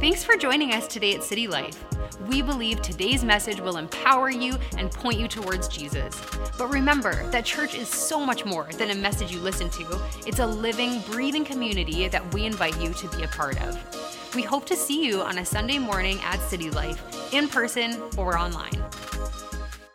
Thanks for joining us today at City Life. We believe today's message will empower you and point you towards Jesus. But remember that church is so much more than a message you listen to, it's a living, breathing community that we invite you to be a part of. We hope to see you on a Sunday morning at City Life, in person or online.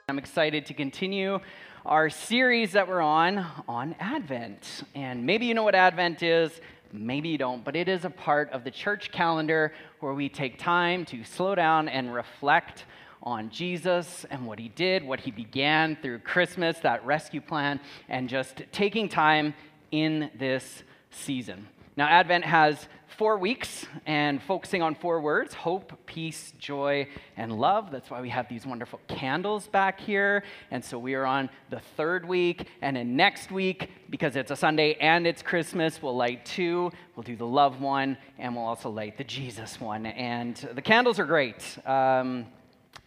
I'm excited to continue our series that we're on on Advent. And maybe you know what Advent is, maybe you don't, but it is a part of the church calendar where we take time to slow down and reflect on Jesus and what he did, what he began through Christmas, that rescue plan, and just taking time in this season. Now, Advent has four weeks and focusing on four words hope, peace, joy, and love. That's why we have these wonderful candles back here. And so we are on the third week. And then next week, because it's a Sunday and it's Christmas, we'll light two. We'll do the love one, and we'll also light the Jesus one. And the candles are great. Um,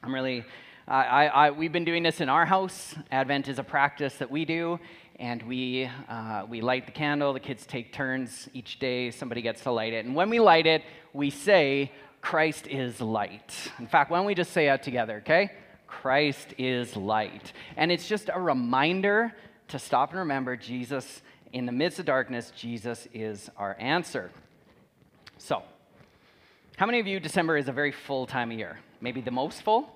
I'm really. I, I, we've been doing this in our house. Advent is a practice that we do, and we, uh, we light the candle. The kids take turns each day. Somebody gets to light it. And when we light it, we say, Christ is light. In fact, why don't we just say that together, okay? Christ is light. And it's just a reminder to stop and remember Jesus, in the midst of darkness, Jesus is our answer. So, how many of you, December is a very full time of year? Maybe the most full?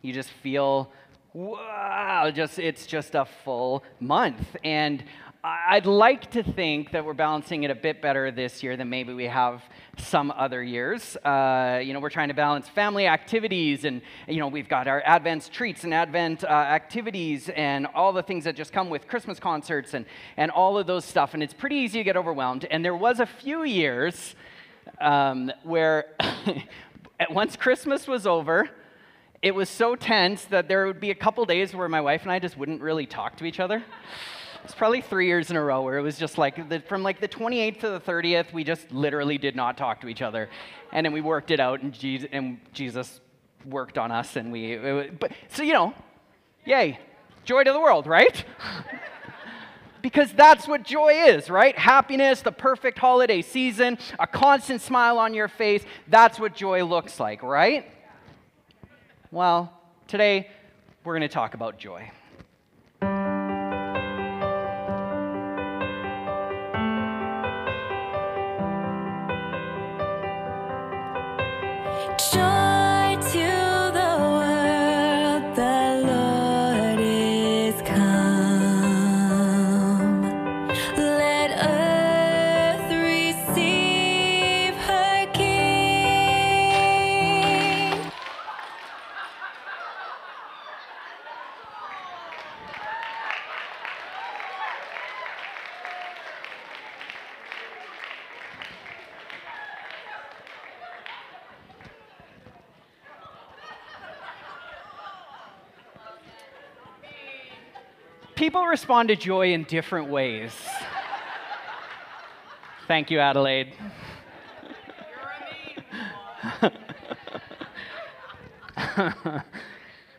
You just feel wow, just it's just a full month. And I'd like to think that we're balancing it a bit better this year than maybe we have some other years. Uh, you know, we're trying to balance family activities, and you know, we've got our Advent treats and Advent uh, activities, and all the things that just come with Christmas concerts and and all of those stuff. And it's pretty easy to get overwhelmed. And there was a few years um, where, once Christmas was over it was so tense that there would be a couple days where my wife and I just wouldn't really talk to each other. It's probably three years in a row where it was just like the, from like the 28th to the 30th, we just literally did not talk to each other, and then we worked it out, and Jesus, and Jesus worked on us, and we. It, but so you know, yay, joy to the world, right? because that's what joy is, right? Happiness, the perfect holiday season, a constant smile on your face. That's what joy looks like, right? Well, today we're going to talk about joy. People respond to joy in different ways. Thank you, Adelaide.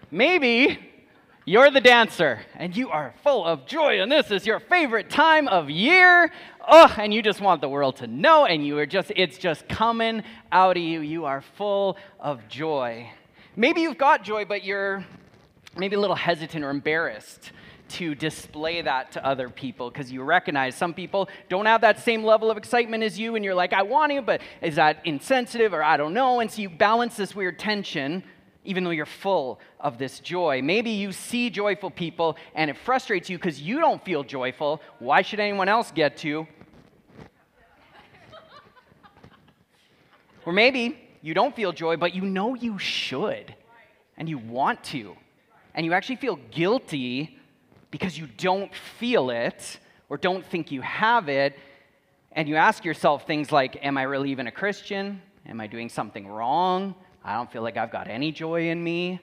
Maybe you're the dancer and you are full of joy, and this is your favorite time of year. Oh, and you just want the world to know, and you are just, it's just coming out of you. You are full of joy. Maybe you've got joy, but you're maybe a little hesitant or embarrassed to display that to other people because you recognize some people don't have that same level of excitement as you, and you're like, I want to, but is that insensitive or I don't know? And so you balance this weird tension even though you're full of this joy. Maybe you see joyful people and it frustrates you because you don't feel joyful. Why should anyone else get to? or maybe you don't feel joy, but you know you should and you want to. And you actually feel guilty because you don't feel it or don't think you have it, and you ask yourself things like, Am I really even a Christian? Am I doing something wrong? I don't feel like I've got any joy in me.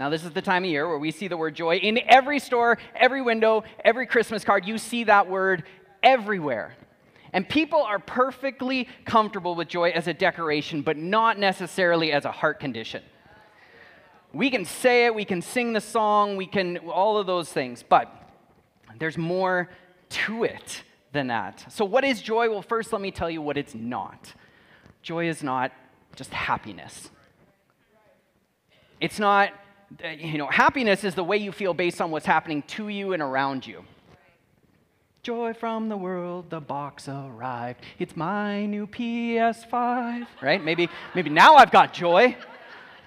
Now, this is the time of year where we see the word joy in every store, every window, every Christmas card. You see that word everywhere. And people are perfectly comfortable with joy as a decoration, but not necessarily as a heart condition. We can say it, we can sing the song, we can, all of those things, but there's more to it than that. So, what is joy? Well, first, let me tell you what it's not. Joy is not just happiness. It's not, you know, happiness is the way you feel based on what's happening to you and around you. Joy from the world, the box arrived. It's my new PS5. Right? Maybe, maybe now I've got joy.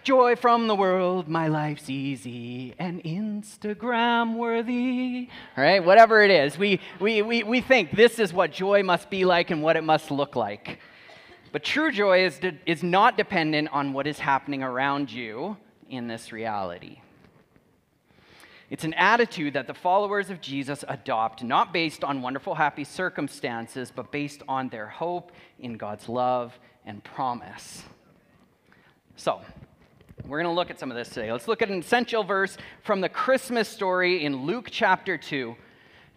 Joy from the world, my life's easy and Instagram worthy. Right? Whatever it is, we, we, we, we think this is what joy must be like and what it must look like. But true joy is, de- is not dependent on what is happening around you in this reality. It's an attitude that the followers of Jesus adopt, not based on wonderful, happy circumstances, but based on their hope in God's love and promise. So, we're going to look at some of this today. Let's look at an essential verse from the Christmas story in Luke chapter 2.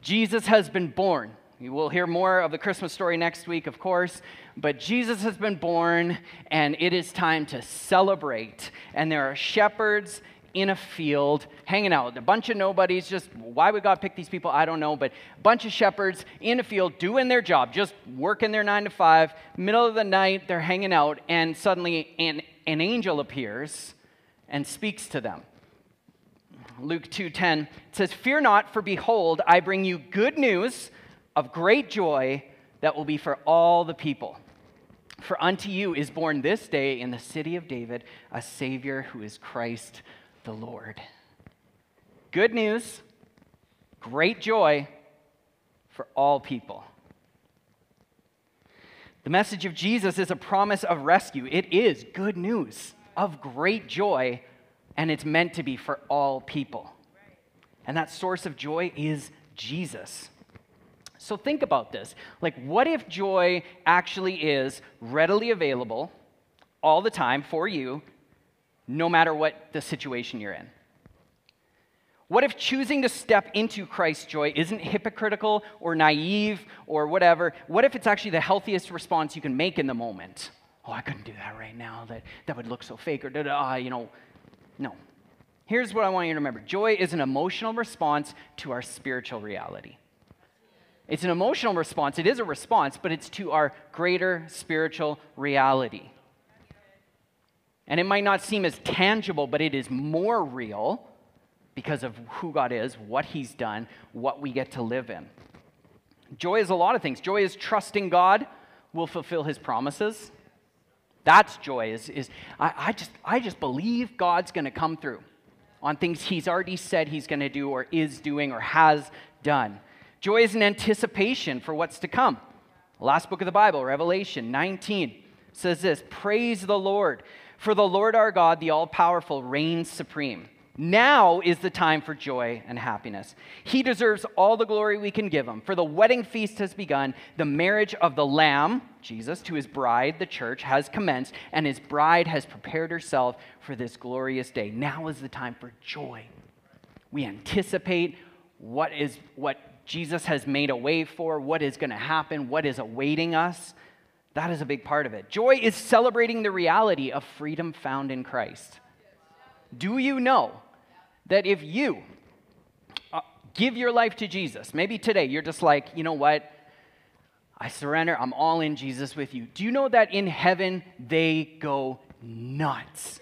Jesus has been born. You will hear more of the Christmas story next week, of course, but Jesus has been born and it is time to celebrate. And there are shepherds in a field hanging out. A bunch of nobodies, just why would God pick these people? I don't know, but a bunch of shepherds in a field doing their job, just working their nine to five. Middle of the night, they're hanging out, and suddenly an, an angel appears and speaks to them. Luke 2:10 says, "Fear not, for behold, I bring you good news of great joy that will be for all the people. For unto you is born this day in the city of David a Savior who is Christ the Lord." Good news, great joy for all people. The message of Jesus is a promise of rescue. It is good news of great joy, and it's meant to be for all people. And that source of joy is Jesus. So think about this. Like, what if joy actually is readily available all the time for you, no matter what the situation you're in? What if choosing to step into Christ's joy isn't hypocritical or naive or whatever? What if it's actually the healthiest response you can make in the moment? Oh, I couldn't do that right now. That, that would look so fake or da da, ah, you know. No. Here's what I want you to remember joy is an emotional response to our spiritual reality. It's an emotional response. It is a response, but it's to our greater spiritual reality. And it might not seem as tangible, but it is more real because of who God is, what He's done, what we get to live in. Joy is a lot of things. Joy is trusting God will fulfill His promises. That's joy, is, is I, I, just, I just believe God's going to come through on things he's already said he's going to do or is doing or has done. Joy is an anticipation for what's to come. Last book of the Bible, Revelation 19, says this Praise the Lord, for the Lord our God, the all powerful, reigns supreme. Now is the time for joy and happiness. He deserves all the glory we can give him. For the wedding feast has begun. The marriage of the Lamb, Jesus, to his bride, the church, has commenced, and his bride has prepared herself for this glorious day. Now is the time for joy. We anticipate what is what Jesus has made a way for, what is going to happen, what is awaiting us. That is a big part of it. Joy is celebrating the reality of freedom found in Christ. Do you know that if you uh, give your life to Jesus, maybe today you're just like, you know what? I surrender. I'm all in Jesus with you. Do you know that in heaven they go nuts?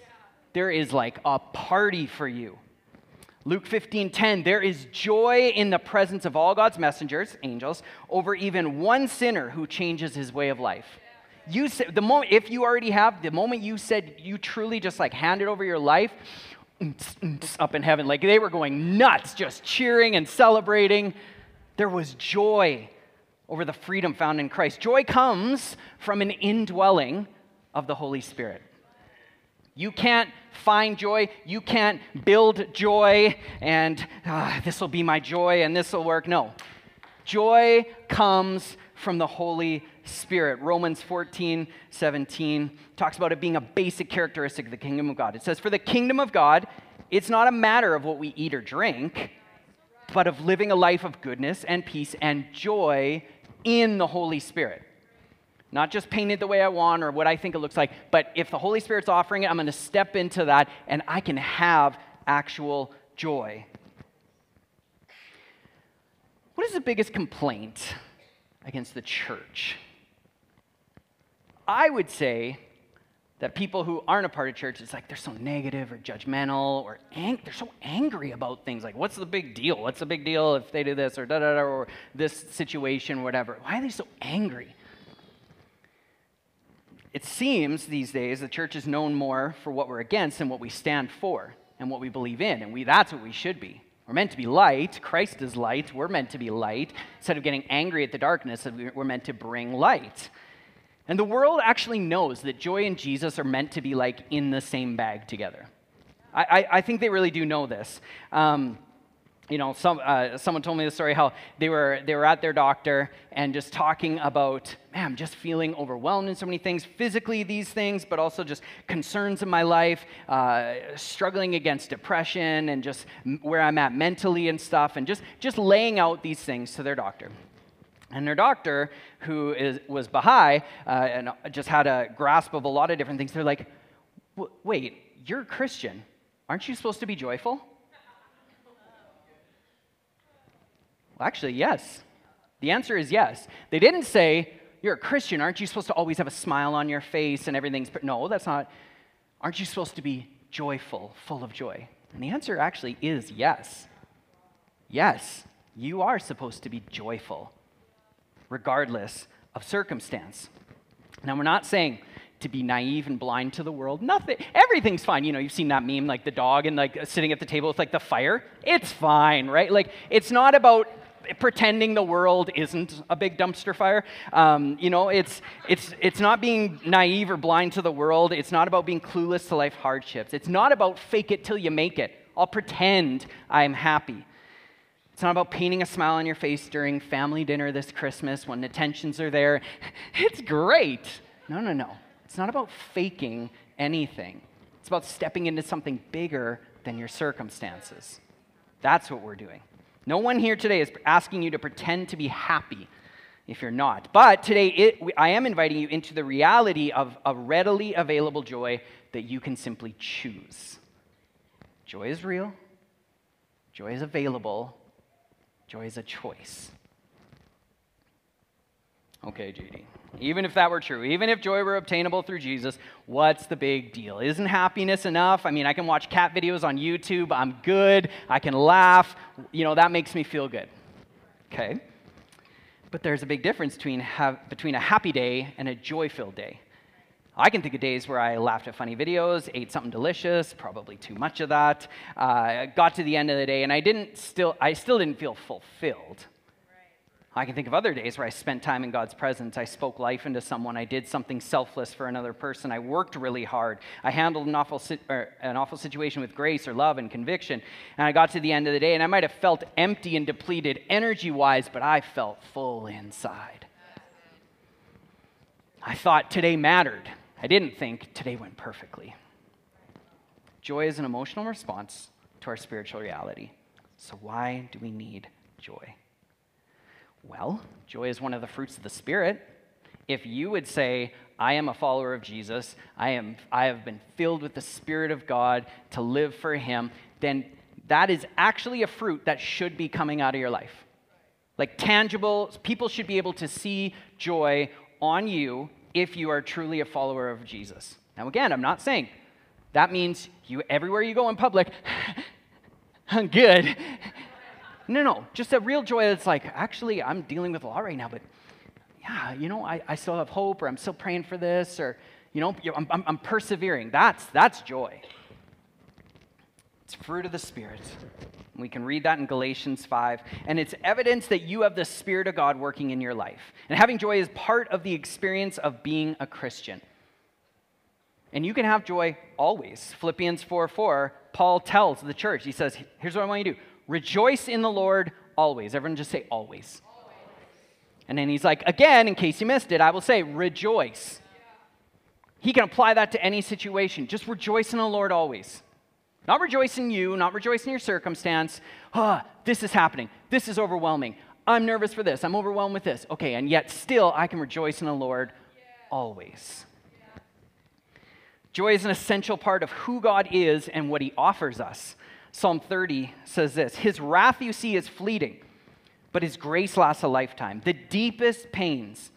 There is like a party for you. Luke 15, 10, there is joy in the presence of all God's messengers, angels, over even one sinner who changes his way of life. You said, the moment, if you already have, the moment you said you truly just like handed over your life, up in heaven. Like they were going nuts, just cheering and celebrating. There was joy over the freedom found in Christ. Joy comes from an indwelling of the Holy Spirit. You can't find joy. You can't build joy and ah, this will be my joy and this will work. No. Joy comes from the Holy Spirit. Romans 14, 17 talks about it being a basic characteristic of the kingdom of God. It says, For the kingdom of God, it's not a matter of what we eat or drink, but of living a life of goodness and peace and joy in the Holy Spirit. Not just painted the way I want or what I think it looks like, but if the Holy Spirit's offering it, I'm going to step into that and I can have actual joy. What is the biggest complaint against the church? I would say that people who aren't a part of church, it's like they're so negative or judgmental or ang- they're so angry about things. Like, what's the big deal? What's the big deal if they do this or da da da or this situation, whatever? Why are they so angry? It seems these days the church is known more for what we're against than what we stand for and what we believe in, and we, that's what we should be. We're meant to be light. Christ is light. We're meant to be light. Instead of getting angry at the darkness, we're meant to bring light. And the world actually knows that joy and Jesus are meant to be like in the same bag together. I, I, I think they really do know this. Um, you know, some, uh, someone told me the story how they were, they were at their doctor and just talking about, man, I'm just feeling overwhelmed in so many things, physically these things, but also just concerns in my life, uh, struggling against depression and just where I'm at mentally and stuff, and just, just laying out these things to their doctor. And their doctor, who is, was Baha'i uh, and just had a grasp of a lot of different things, they're like, wait, you're a Christian. Aren't you supposed to be joyful? Well, actually, yes. The answer is yes. They didn't say, You're a Christian. Aren't you supposed to always have a smile on your face and everything's. No, that's not. Aren't you supposed to be joyful, full of joy? And the answer actually is yes. Yes, you are supposed to be joyful regardless of circumstance. Now, we're not saying to be naive and blind to the world. Nothing, everything's fine. You know, you've seen that meme, like the dog and like sitting at the table with like the fire. It's fine, right? Like, it's not about pretending the world isn't a big dumpster fire. Um, you know, it's, it's, it's not being naive or blind to the world. It's not about being clueless to life hardships. It's not about fake it till you make it. I'll pretend I'm happy. It's not about painting a smile on your face during family dinner this Christmas when the tensions are there. It's great. No, no, no. It's not about faking anything. It's about stepping into something bigger than your circumstances. That's what we're doing. No one here today is asking you to pretend to be happy if you're not. But today, it, I am inviting you into the reality of a readily available joy that you can simply choose. Joy is real, joy is available, Joy is a choice. Okay, JD. Even if that were true, even if joy were obtainable through Jesus, what's the big deal? Isn't happiness enough? I mean, I can watch cat videos on YouTube. I'm good. I can laugh. You know, that makes me feel good. Okay? But there's a big difference between, have, between a happy day and a joy filled day. I can think of days where I laughed at funny videos, ate something delicious, probably too much of that, uh, got to the end of the day, and I didn't still, I still didn't feel fulfilled. I can think of other days where I spent time in God's presence. I spoke life into someone. I did something selfless for another person. I worked really hard. I handled an awful, an awful situation with grace or love and conviction. And I got to the end of the day, and I might have felt empty and depleted energy wise, but I felt full inside. I thought today mattered. I didn't think today went perfectly. Joy is an emotional response to our spiritual reality. So, why do we need joy? Well, joy is one of the fruits of the Spirit. If you would say, I am a follower of Jesus, I, am, I have been filled with the Spirit of God to live for Him, then that is actually a fruit that should be coming out of your life. Like tangible, people should be able to see joy on you if you are truly a follower of Jesus. Now, again, I'm not saying that means you everywhere you go in public, I'm good. No, no, just a real joy that's like, actually, I'm dealing with a lot right now, but yeah, you know, I, I still have hope, or I'm still praying for this, or, you know, I'm, I'm, I'm persevering. That's, that's joy. It's fruit of the Spirit. We can read that in Galatians 5. And it's evidence that you have the Spirit of God working in your life. And having joy is part of the experience of being a Christian. And you can have joy always. Philippians 4 4, Paul tells the church, he says, Here's what I want you to do rejoice in the Lord always. Everyone just say always. always. And then he's like, Again, in case you missed it, I will say rejoice. He can apply that to any situation. Just rejoice in the Lord always. Not rejoice in you, not rejoice in your circumstance. Ah, oh, this is happening. This is overwhelming. I'm nervous for this. I'm overwhelmed with this. Okay, and yet still I can rejoice in the Lord always. Joy is an essential part of who God is and what he offers us. Psalm 30 says this His wrath, you see, is fleeting, but his grace lasts a lifetime. The deepest pains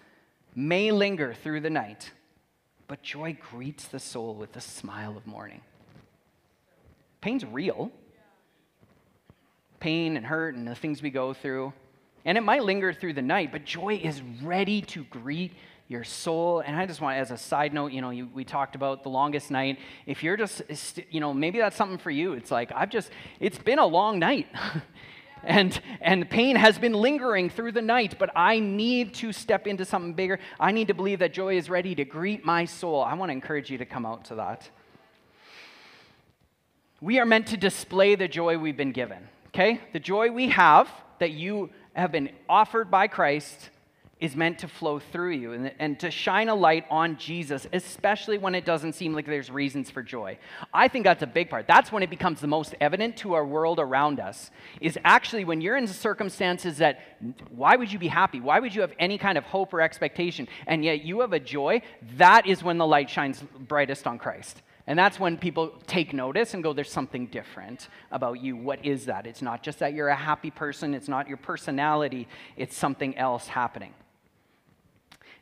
may linger through the night, but joy greets the soul with a smile of morning. Pain's real. Pain and hurt and the things we go through. And it might linger through the night, but joy is ready to greet your soul. And I just want, as a side note, you know, you, we talked about the longest night. If you're just, you know, maybe that's something for you. It's like, I've just, it's been a long night. and and pain has been lingering through the night but i need to step into something bigger i need to believe that joy is ready to greet my soul i want to encourage you to come out to that we are meant to display the joy we've been given okay the joy we have that you have been offered by christ is meant to flow through you and, and, to shine a light on Jesus, especially when it doesn't seem like there's reasons for joy. I think that's a big part. That's when it becomes the most evident to our world around us, is actually when you're in circumstances that, why would you be happy? Why would you have any kind of hope or expectation? And yet you have a joy, that is when the light shines brightest on Christ. And that's when people take notice and go, there's something different about you. What is that? It's not just that you're a happy person, it's not your personality, it's something else happening.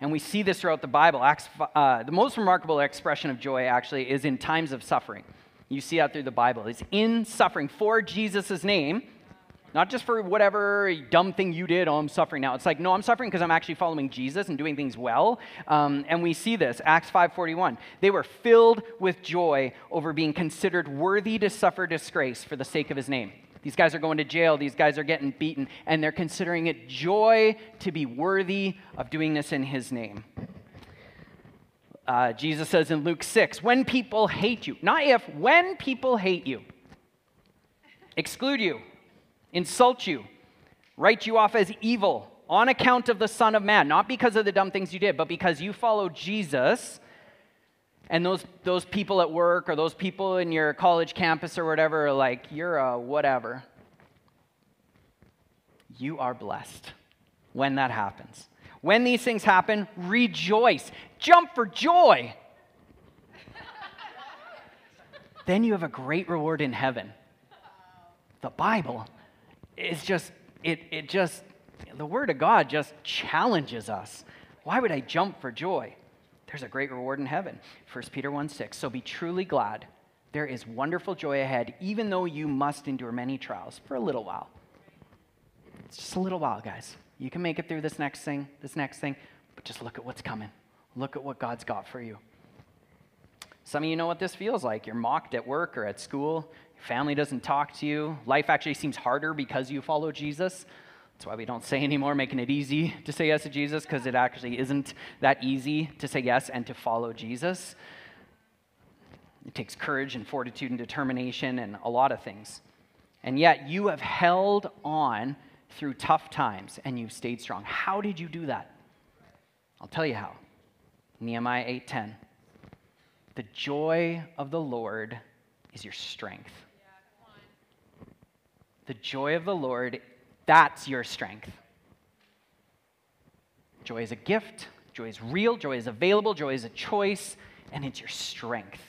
And we see this throughout the Bible. Acts, uh, the most remarkable expression of joy, actually, is in times of suffering. You see that through the Bible. It's in suffering for Jesus' name, not just for whatever dumb thing you did, oh, I'm suffering now. It's like, no, I'm suffering because I'm actually following Jesus and doing things well. Um, and we see this, Acts 5.41. They were filled with joy over being considered worthy to suffer disgrace for the sake of his name. These guys are going to jail. These guys are getting beaten. And they're considering it joy to be worthy of doing this in his name. Uh, Jesus says in Luke 6 when people hate you, not if, when people hate you, exclude you, insult you, write you off as evil on account of the Son of Man, not because of the dumb things you did, but because you follow Jesus and those, those people at work or those people in your college campus or whatever are like, you're a whatever. You are blessed when that happens. When these things happen, rejoice. Jump for joy. then you have a great reward in heaven. The Bible is just, it, it just, the Word of God just challenges us. Why would I jump for joy? There's a great reward in heaven. 1 Peter 1 6. So be truly glad. There is wonderful joy ahead, even though you must endure many trials for a little while. It's just a little while, guys. You can make it through this next thing, this next thing, but just look at what's coming. Look at what God's got for you. Some of you know what this feels like. You're mocked at work or at school. Your family doesn't talk to you. Life actually seems harder because you follow Jesus. That's why we don't say anymore, making it easy to say yes to Jesus, because it actually isn't that easy to say yes and to follow Jesus. It takes courage and fortitude and determination and a lot of things. And yet you have held on through tough times and you've stayed strong. How did you do that? I'll tell you how. Nehemiah 8:10. The joy of the Lord is your strength. the joy of the Lord that's your strength. Joy is a gift, joy is real, joy is available, joy is a choice, and it's your strength.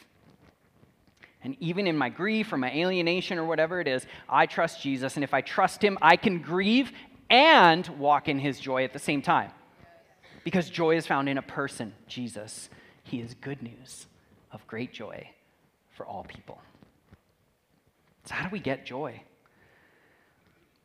And even in my grief or my alienation or whatever it is, I trust Jesus. And if I trust him, I can grieve and walk in his joy at the same time. Because joy is found in a person, Jesus. He is good news of great joy for all people. So, how do we get joy?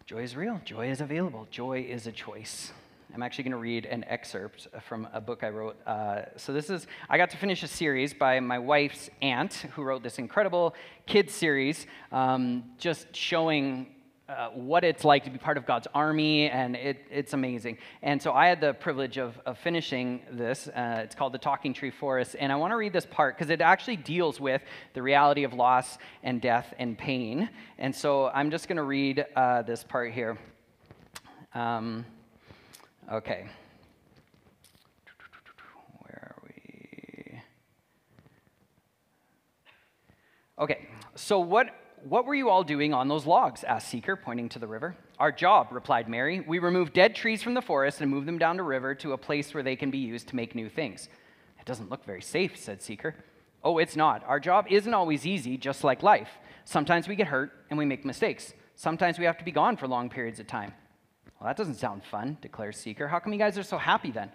Joy is real, joy is available, joy is a choice. I'm actually going to read an excerpt from a book I wrote. Uh, so, this is, I got to finish a series by my wife's aunt, who wrote this incredible kids series, um, just showing uh, what it's like to be part of God's army, and it, it's amazing. And so I had the privilege of, of finishing this. Uh, it's called The Talking Tree Forest. And I want to read this part because it actually deals with the reality of loss and death and pain. And so I'm just going to read uh, this part here. Um, okay. Where are we? Okay, so what what were you all doing on those logs? asked Seeker, pointing to the river. Our job, replied Mary. We remove dead trees from the forest and move them down the river to a place where they can be used to make new things. It doesn't look very safe, said Seeker. Oh, it's not. Our job isn't always easy, just like life. Sometimes we get hurt and we make mistakes. Sometimes we have to be gone for long periods of time. Well, that doesn't sound fun, declares Seeker. How come you guys are so happy then?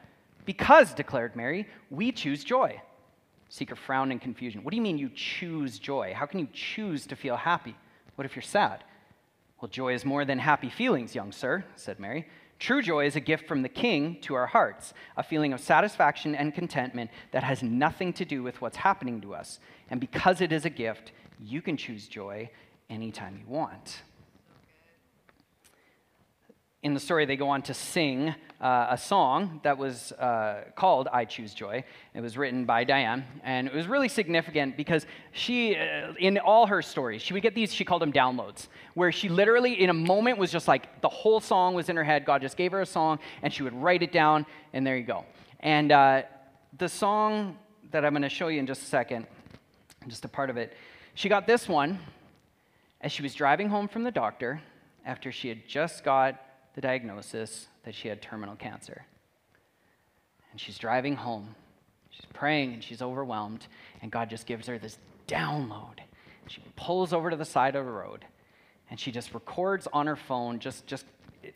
Because, declared Mary, we choose joy. Seeker frowned in confusion. What do you mean you choose joy? How can you choose to feel happy? What if you're sad? Well, joy is more than happy feelings, young sir, said Mary. True joy is a gift from the King to our hearts, a feeling of satisfaction and contentment that has nothing to do with what's happening to us. And because it is a gift, you can choose joy anytime you want in the story, they go on to sing uh, a song that was uh, called I Choose Joy. It was written by Diane, and it was really significant because she, uh, in all her stories, she would get these, she called them downloads, where she literally, in a moment, was just like the whole song was in her head. God just gave her a song, and she would write it down, and there you go. And uh, the song that I'm going to show you in just a second, just a part of it, she got this one as she was driving home from the doctor after she had just got the diagnosis that she had terminal cancer. And she's driving home. She's praying and she's overwhelmed. And God just gives her this download. She pulls over to the side of the road and she just records on her phone, just, just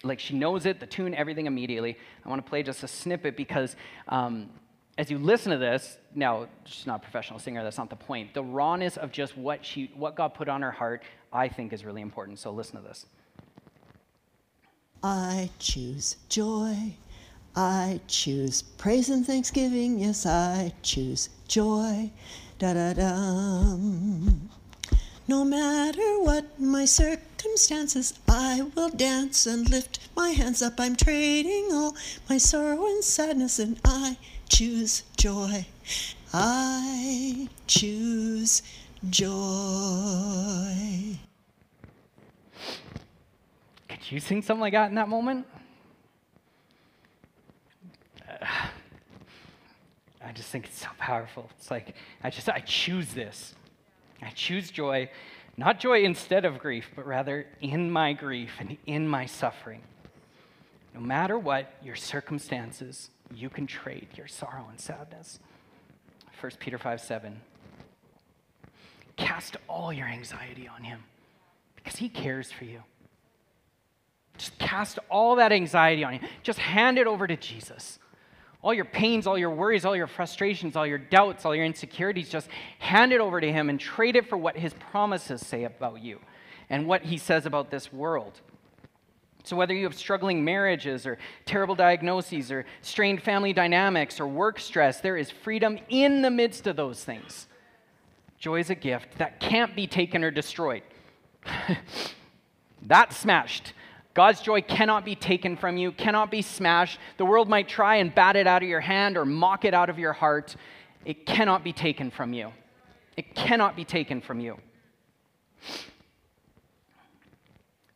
like she knows it, the tune, everything immediately. I want to play just a snippet because um, as you listen to this, now she's not a professional singer, that's not the point. The rawness of just what she, what God put on her heart, I think is really important. So listen to this. I choose joy. I choose praise and thanksgiving. Yes, I choose joy. Da da dum. No matter what my circumstances, I will dance and lift my hands up. I'm trading all my sorrow and sadness, and I choose joy. I choose joy. Could you sing something like that in that moment? I just think it's so powerful. It's like, I just, I choose this. I choose joy, not joy instead of grief, but rather in my grief and in my suffering. No matter what your circumstances, you can trade your sorrow and sadness. 1 Peter 5 7. Cast all your anxiety on him because he cares for you. Just cast all that anxiety on you. Just hand it over to Jesus. All your pains, all your worries, all your frustrations, all your doubts, all your insecurities, just hand it over to Him and trade it for what His promises say about you and what He says about this world. So, whether you have struggling marriages or terrible diagnoses or strained family dynamics or work stress, there is freedom in the midst of those things. Joy is a gift that can't be taken or destroyed. That's smashed. God's joy cannot be taken from you, cannot be smashed. The world might try and bat it out of your hand or mock it out of your heart. It cannot be taken from you. It cannot be taken from you.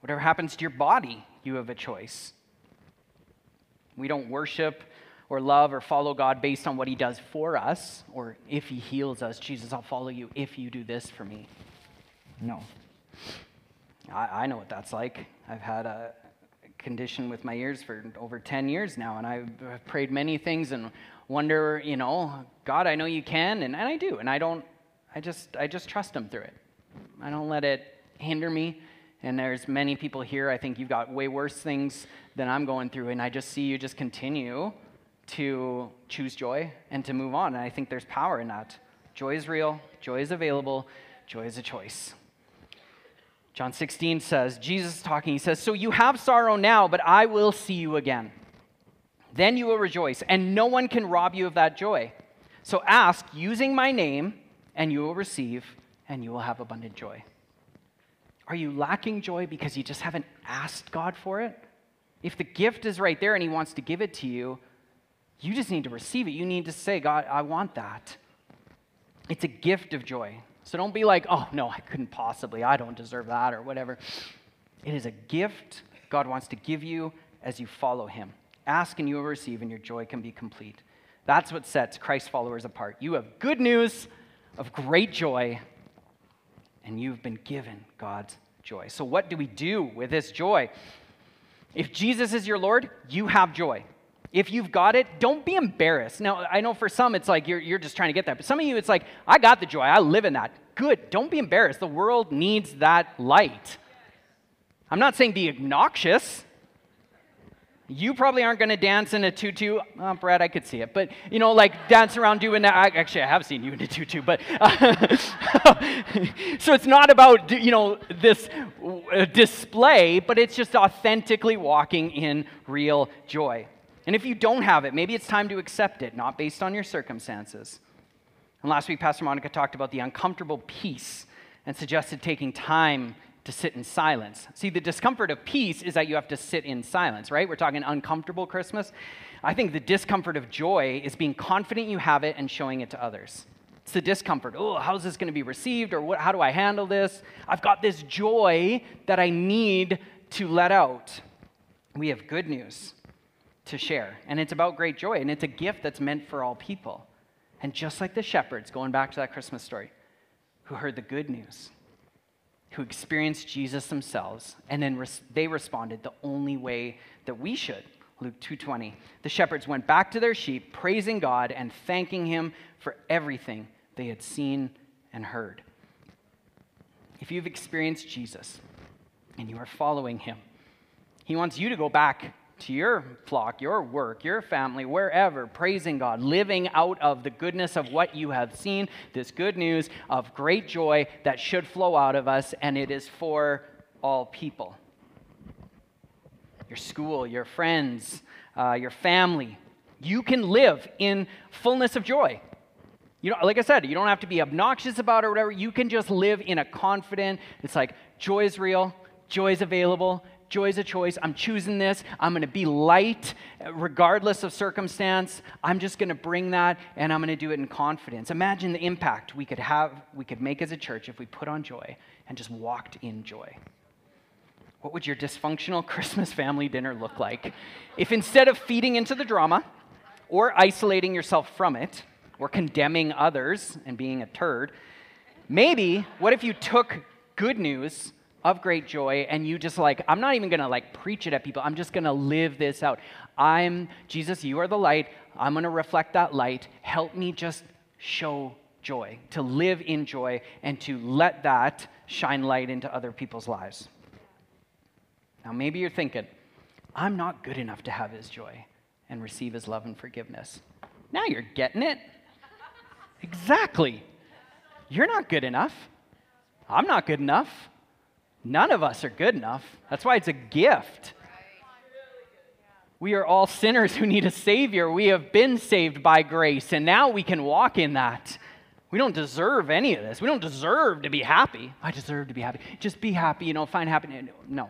Whatever happens to your body, you have a choice. We don't worship or love or follow God based on what He does for us or if He heals us. Jesus, I'll follow you if you do this for me. No. I, I know what that's like. I've had a condition with my ears for over 10 years now, and I've prayed many things and wonder, you know, God, I know you can, and, and I do, and I don't, I just, I just trust Him through it. I don't let it hinder me. And there's many people here, I think you've got way worse things than I'm going through, and I just see you just continue to choose joy and to move on. And I think there's power in that. Joy is real, joy is available, joy is a choice. John 16 says, Jesus is talking, he says, So you have sorrow now, but I will see you again. Then you will rejoice, and no one can rob you of that joy. So ask using my name, and you will receive, and you will have abundant joy. Are you lacking joy because you just haven't asked God for it? If the gift is right there and He wants to give it to you, you just need to receive it. You need to say, God, I want that. It's a gift of joy. So don't be like, oh, no, I couldn't possibly. I don't deserve that or whatever. It is a gift God wants to give you as you follow Him. Ask and you will receive, and your joy can be complete. That's what sets Christ followers apart. You have good news of great joy, and you've been given God's joy. So, what do we do with this joy? If Jesus is your Lord, you have joy. If you've got it, don't be embarrassed. Now, I know for some it's like you're, you're just trying to get that, but some of you it's like, I got the joy, I live in that. Good, don't be embarrassed. The world needs that light. I'm not saying be obnoxious, You probably aren't going to dance in a tutu. Oh, Brad, I could see it. But, you know, like dance around doing that. I, actually, I have seen you in a tutu. But, uh, so it's not about, you know, this display, but it's just authentically walking in real joy. And if you don't have it, maybe it's time to accept it, not based on your circumstances. And last week, Pastor Monica talked about the uncomfortable peace and suggested taking time to sit in silence. See, the discomfort of peace is that you have to sit in silence, right? We're talking uncomfortable Christmas. I think the discomfort of joy is being confident you have it and showing it to others. It's the discomfort. Oh, how's this going to be received? Or what, how do I handle this? I've got this joy that I need to let out. We have good news to share, and it's about great joy, and it's a gift that's meant for all people. And just like the shepherds, going back to that Christmas story, who heard the good news, who experienced Jesus themselves, and then res- they responded the only way that we should. Luke 2:20. The shepherds went back to their sheep, praising God and thanking him for everything they had seen and heard. If you've experienced Jesus and you are following him, he wants you to go back to your flock, your work, your family, wherever, praising God, living out of the goodness of what you have seen, this good news of great joy that should flow out of us, and it is for all people. Your school, your friends, uh, your family. You can live in fullness of joy. You know, like I said, you don't have to be obnoxious about it or whatever. You can just live in a confident, it's like joy is real, joy is available, Joy is a choice. I'm choosing this. I'm going to be light regardless of circumstance. I'm just going to bring that and I'm going to do it in confidence. Imagine the impact we could have, we could make as a church if we put on joy and just walked in joy. What would your dysfunctional Christmas family dinner look like if instead of feeding into the drama or isolating yourself from it or condemning others and being a turd, maybe what if you took good news of great joy and you just like i'm not even gonna like preach it at people. I'm just gonna live this out. I'm jesus you are the light. I'm gonna reflect that light. Help me just show joy to live in joy and to let that shine light into other people's lives. Now maybe you're thinking i'm not good enough to have his joy and receive his love and forgiveness. Now you're getting it. Exactly. You're not good enough. I'm not good enough None of us are good enough. That's why it's a gift. We are all sinners who need a Savior. We have been saved by grace, and now we can walk in that. We don't deserve any of this. We don't deserve to be happy. I deserve to be happy. Just be happy, you know, find happiness. No.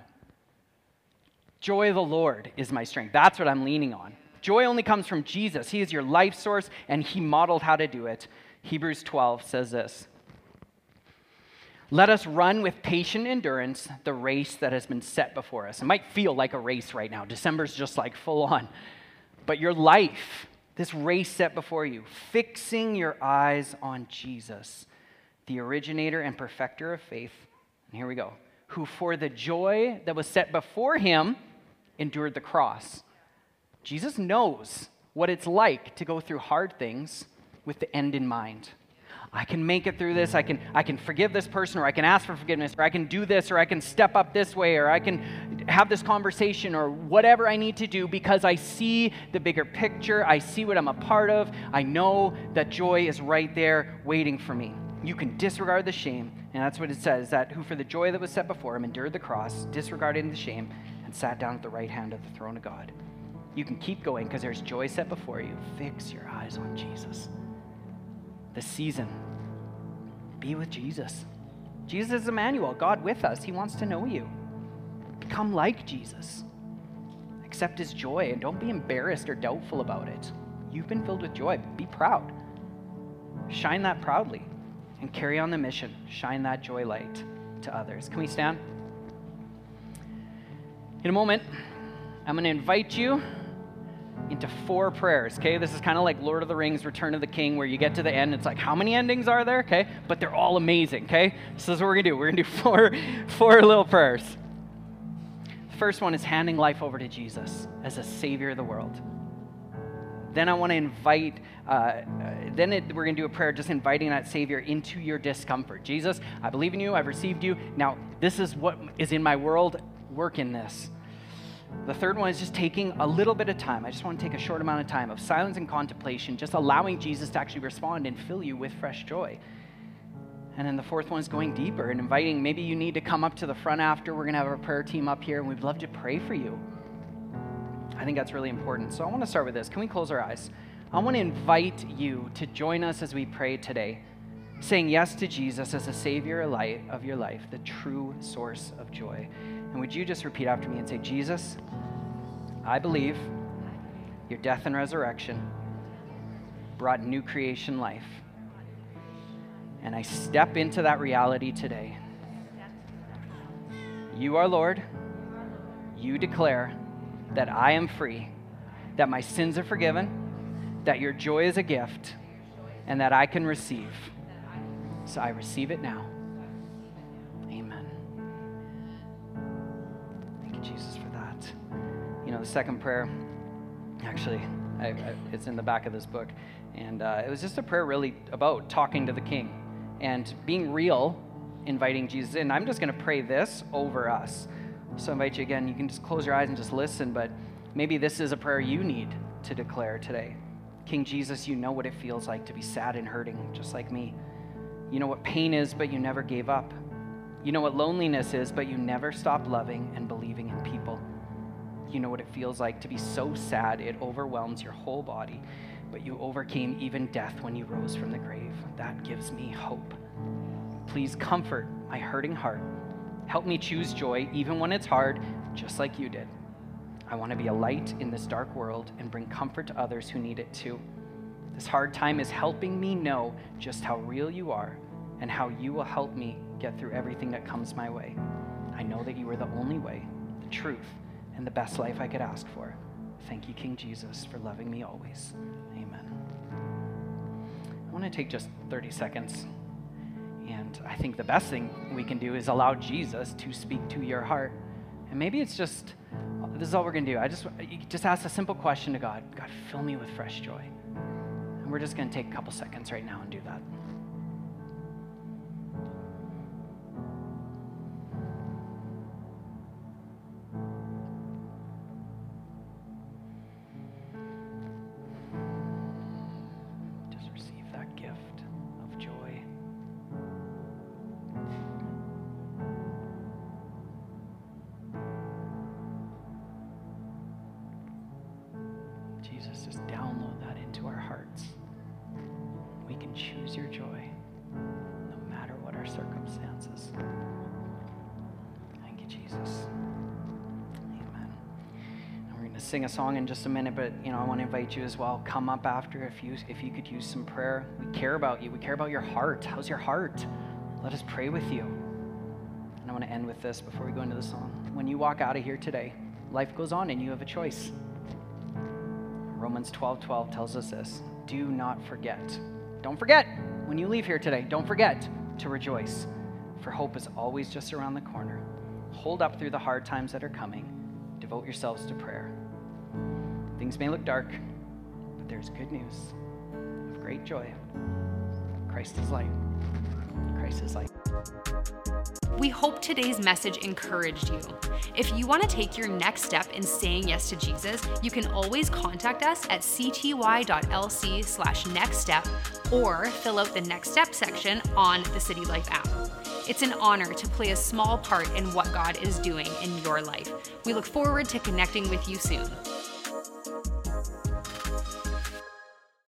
Joy of the Lord is my strength. That's what I'm leaning on. Joy only comes from Jesus. He is your life source, and He modeled how to do it. Hebrews 12 says this let us run with patient endurance the race that has been set before us. It might feel like a race right now. December's just like full on. But your life, this race set before you, fixing your eyes on Jesus, the originator and perfecter of faith. And here we go. Who for the joy that was set before him endured the cross. Jesus knows what it's like to go through hard things with the end in mind. I can make it through this. I can, I can forgive this person, or I can ask for forgiveness, or I can do this, or I can step up this way, or I can have this conversation, or whatever I need to do because I see the bigger picture. I see what I'm a part of. I know that joy is right there waiting for me. You can disregard the shame, and that's what it says that who for the joy that was set before him endured the cross, disregarding the shame, and sat down at the right hand of the throne of God. You can keep going because there's joy set before you. Fix your eyes on Jesus this season. Be with Jesus. Jesus is Emmanuel, God with us. He wants to know you. Become like Jesus. Accept his joy and don't be embarrassed or doubtful about it. You've been filled with joy. Be proud. Shine that proudly and carry on the mission. Shine that joy light to others. Can we stand? In a moment, I'm going to invite you into four prayers, okay? This is kind of like Lord of the Rings, Return of the King, where you get to the end, it's like, how many endings are there, okay? But they're all amazing, okay? So this is what we're gonna do. We're gonna do four, four little prayers. The first one is handing life over to Jesus as a Savior of the world. Then I want to invite, uh, uh, then it, we're to do a prayer just inviting that Savior into your discomfort. Jesus, I believe in you. I've received you. Now, this is what is in my world. Work in this. The third one is just taking a little bit of time. I just want to take a short amount of time of silence and contemplation, just allowing Jesus to actually respond and fill you with fresh joy. And then the fourth one is going deeper and inviting. Maybe you need to come up to the front after. We're going to have our prayer team up here, and we'd love to pray for you. I think that's really important. So I want to start with this. Can we close our eyes? I want to invite you to join us as we pray today, saying yes to Jesus as the Savior of your life, the true source of joy. And would you just repeat after me and say, Jesus, I believe your death and resurrection brought new creation life. And I step into that reality today. You are Lord. You declare that I am free, that my sins are forgiven, that your joy is a gift, and that I can receive. So I receive it now. Know, the second prayer, actually, I, I, it's in the back of this book. And uh, it was just a prayer really about talking to the king and being real, inviting Jesus in. I'm just going to pray this over us. So I invite you again, you can just close your eyes and just listen, but maybe this is a prayer you need to declare today. King Jesus, you know what it feels like to be sad and hurting, just like me. You know what pain is, but you never gave up. You know what loneliness is, but you never stopped loving and believing. You know what it feels like to be so sad it overwhelms your whole body, but you overcame even death when you rose from the grave. That gives me hope. Please comfort my hurting heart. Help me choose joy even when it's hard, just like you did. I want to be a light in this dark world and bring comfort to others who need it too. This hard time is helping me know just how real you are and how you will help me get through everything that comes my way. I know that you are the only way, the truth, and the best life I could ask for. Thank you, King Jesus, for loving me always. Amen. I want to take just 30 seconds. And I think the best thing we can do is allow Jesus to speak to your heart. And maybe it's just, this is all we're going to do. I just, just ask a simple question to God God, fill me with fresh joy. And we're just going to take a couple seconds right now and do that. A song in just a minute, but you know, I want to invite you as well. Come up after if you if you could use some prayer. We care about you. We care about your heart. How's your heart? Let us pray with you. And I want to end with this before we go into the song. When you walk out of here today, life goes on and you have a choice. Romans 12 12 tells us this do not forget. Don't forget when you leave here today, don't forget to rejoice, for hope is always just around the corner. Hold up through the hard times that are coming. Devote yourselves to prayer. Things may look dark, but there's good news of great joy. Christ is light. Christ is light. We hope today's message encouraged you. If you want to take your next step in saying yes to Jesus, you can always contact us at cty.lc slash next step or fill out the next step section on the City Life app. It's an honor to play a small part in what God is doing in your life. We look forward to connecting with you soon.